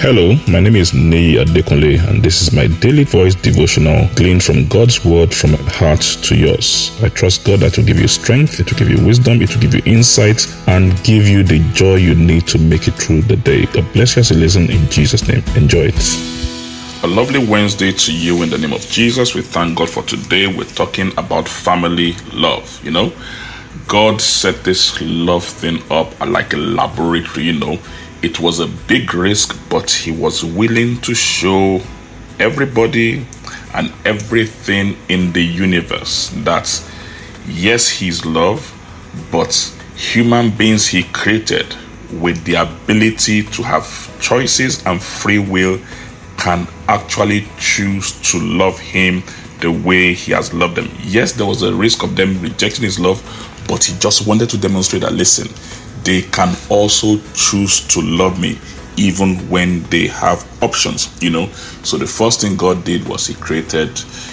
Hello, my name is Nei Adekunle, and this is my daily voice devotional gleaned from God's word from my heart to yours. I trust God that will give you strength, it will give you wisdom, it will give you insight, and give you the joy you need to make it through the day. God bless you as you listen in Jesus' name. Enjoy it. A lovely Wednesday to you in the name of Jesus. We thank God for today. We're talking about family love. You know, God set this love thing up like a laboratory, you know it was a big risk, but he was willing to show everybody and everything in the universe that yes, he's love, but human beings he created with the ability to have choices and free will can actually choose to love him the way he has loved them. Yes, there was a risk of them rejecting his love, but he just wanted to demonstrate that listen, they can also choose to love me even when they have options, you know. So the first thing God did was He created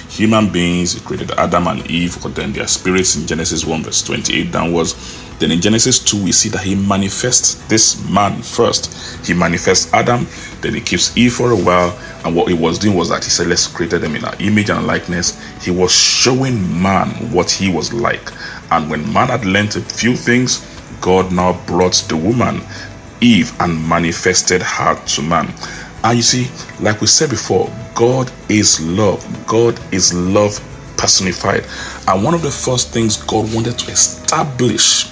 human beings, He created Adam and Eve, but then their spirits in Genesis 1, verse 28 downwards. Then in Genesis 2, we see that He manifests this man first. He manifests Adam, then He keeps Eve for a while. And what He was doing was that He said, Let's create them in our image and likeness. He was showing man what He was like. And when man had learned a few things, God now brought the woman, Eve, and manifested her to man. And you see, like we said before, God is love. God is love personified. And one of the first things God wanted to establish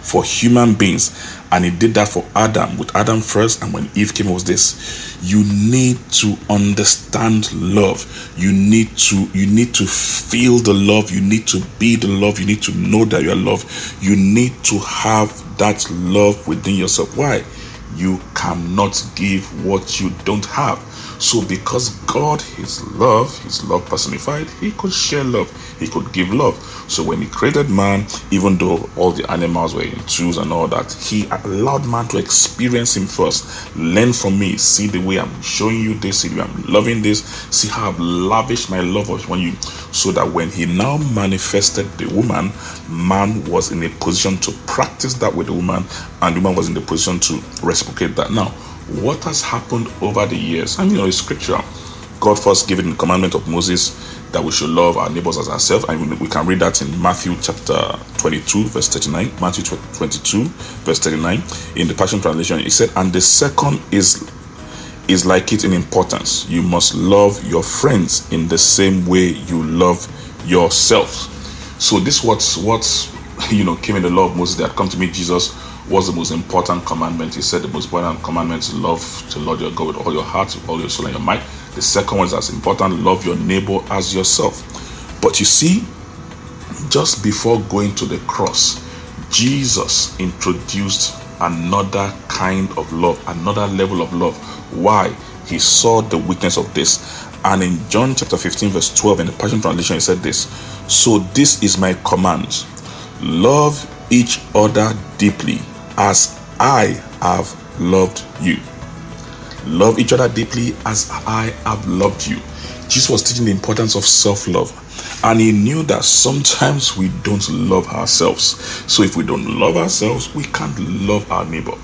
for human beings and he did that for adam with adam first and when eve came was this. You need to understand love. You need to you need to feel the love. You need to be the love. You need to know that you are loved. You need to have that love within yourself. Why? You cannot give what you don't have so, because God is love, His love personified, He could share love, He could give love. So, when He created man, even though all the animals were in twos and all that, He allowed man to experience Him first. Learn from me, see the way I'm showing you this, see the way I'm loving this, see how I've lavished my love on you. So that when He now manifested the woman, man was in a position to practice that with the woman, and the woman was in the position to reciprocate that. Now, what has happened over the years. And you know, it's scripture. God first gave the commandment of Moses that we should love our neighbors as ourselves. And we can read that in Matthew chapter 22, verse 39. Matthew 22, verse 39. In the Passion Translation, it said, And the second is is like it in importance. You must love your friends in the same way you love yourself. So this what's what's you know came in the law of Moses that come to meet Jesus was the most important commandment. He said the most important commandment is love to Lord your God with all your heart, with all your soul and your mind. The second one is as important, love your neighbor as yourself. But you see, just before going to the cross, Jesus introduced another kind of love, another level of love. Why? He saw the weakness of this. And in John chapter 15, verse 12, in the Passion Translation, he said this So this is my command love each other deeply as I have loved you. Love each other deeply as I have loved you. Jesus was teaching the importance of self love. And he knew that sometimes we don't love ourselves. So if we don't love ourselves, we can't love our neighbor.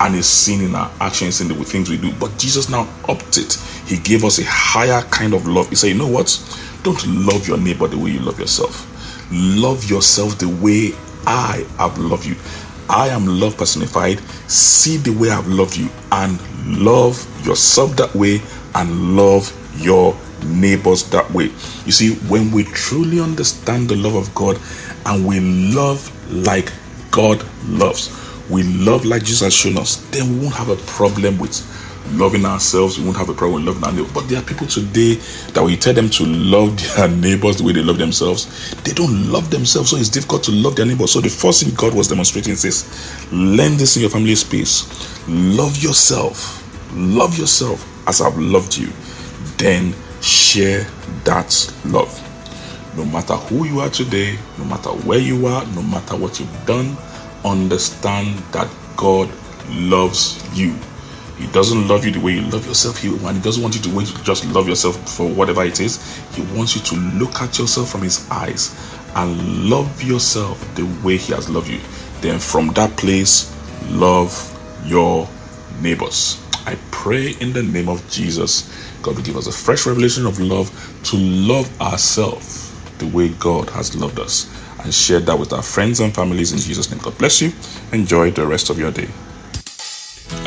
And it's seen in our actions, in the things we do. But Jesus now upped it. He gave us a higher kind of love. He said, you know what? Don't love your neighbor the way you love yourself. Love yourself the way I have loved you. I am love personified. See the way I've loved you and love yourself that way and love your neighbors that way. You see, when we truly understand the love of God and we love like God loves, we love like Jesus has shown us, then we won't have a problem with loving ourselves, we won't have a problem loving our neighbor. But there are people today that when you tell them to love their neighbors the way they love themselves, they don't love themselves. So it's difficult to love their neighbors. So the first thing God was demonstrating is this learn this in your family space. Love yourself. Love yourself as I've loved you. Then share that love. No matter who you are today, no matter where you are, no matter what you've done, understand that God loves you he doesn't love you the way you love yourself. He, and he doesn't want you to just love yourself for whatever it is. He wants you to look at yourself from his eyes and love yourself the way he has loved you. Then from that place, love your neighbors. I pray in the name of Jesus, God will give us a fresh revelation of love to love ourselves the way God has loved us and share that with our friends and families in Jesus' name. God bless you. Enjoy the rest of your day.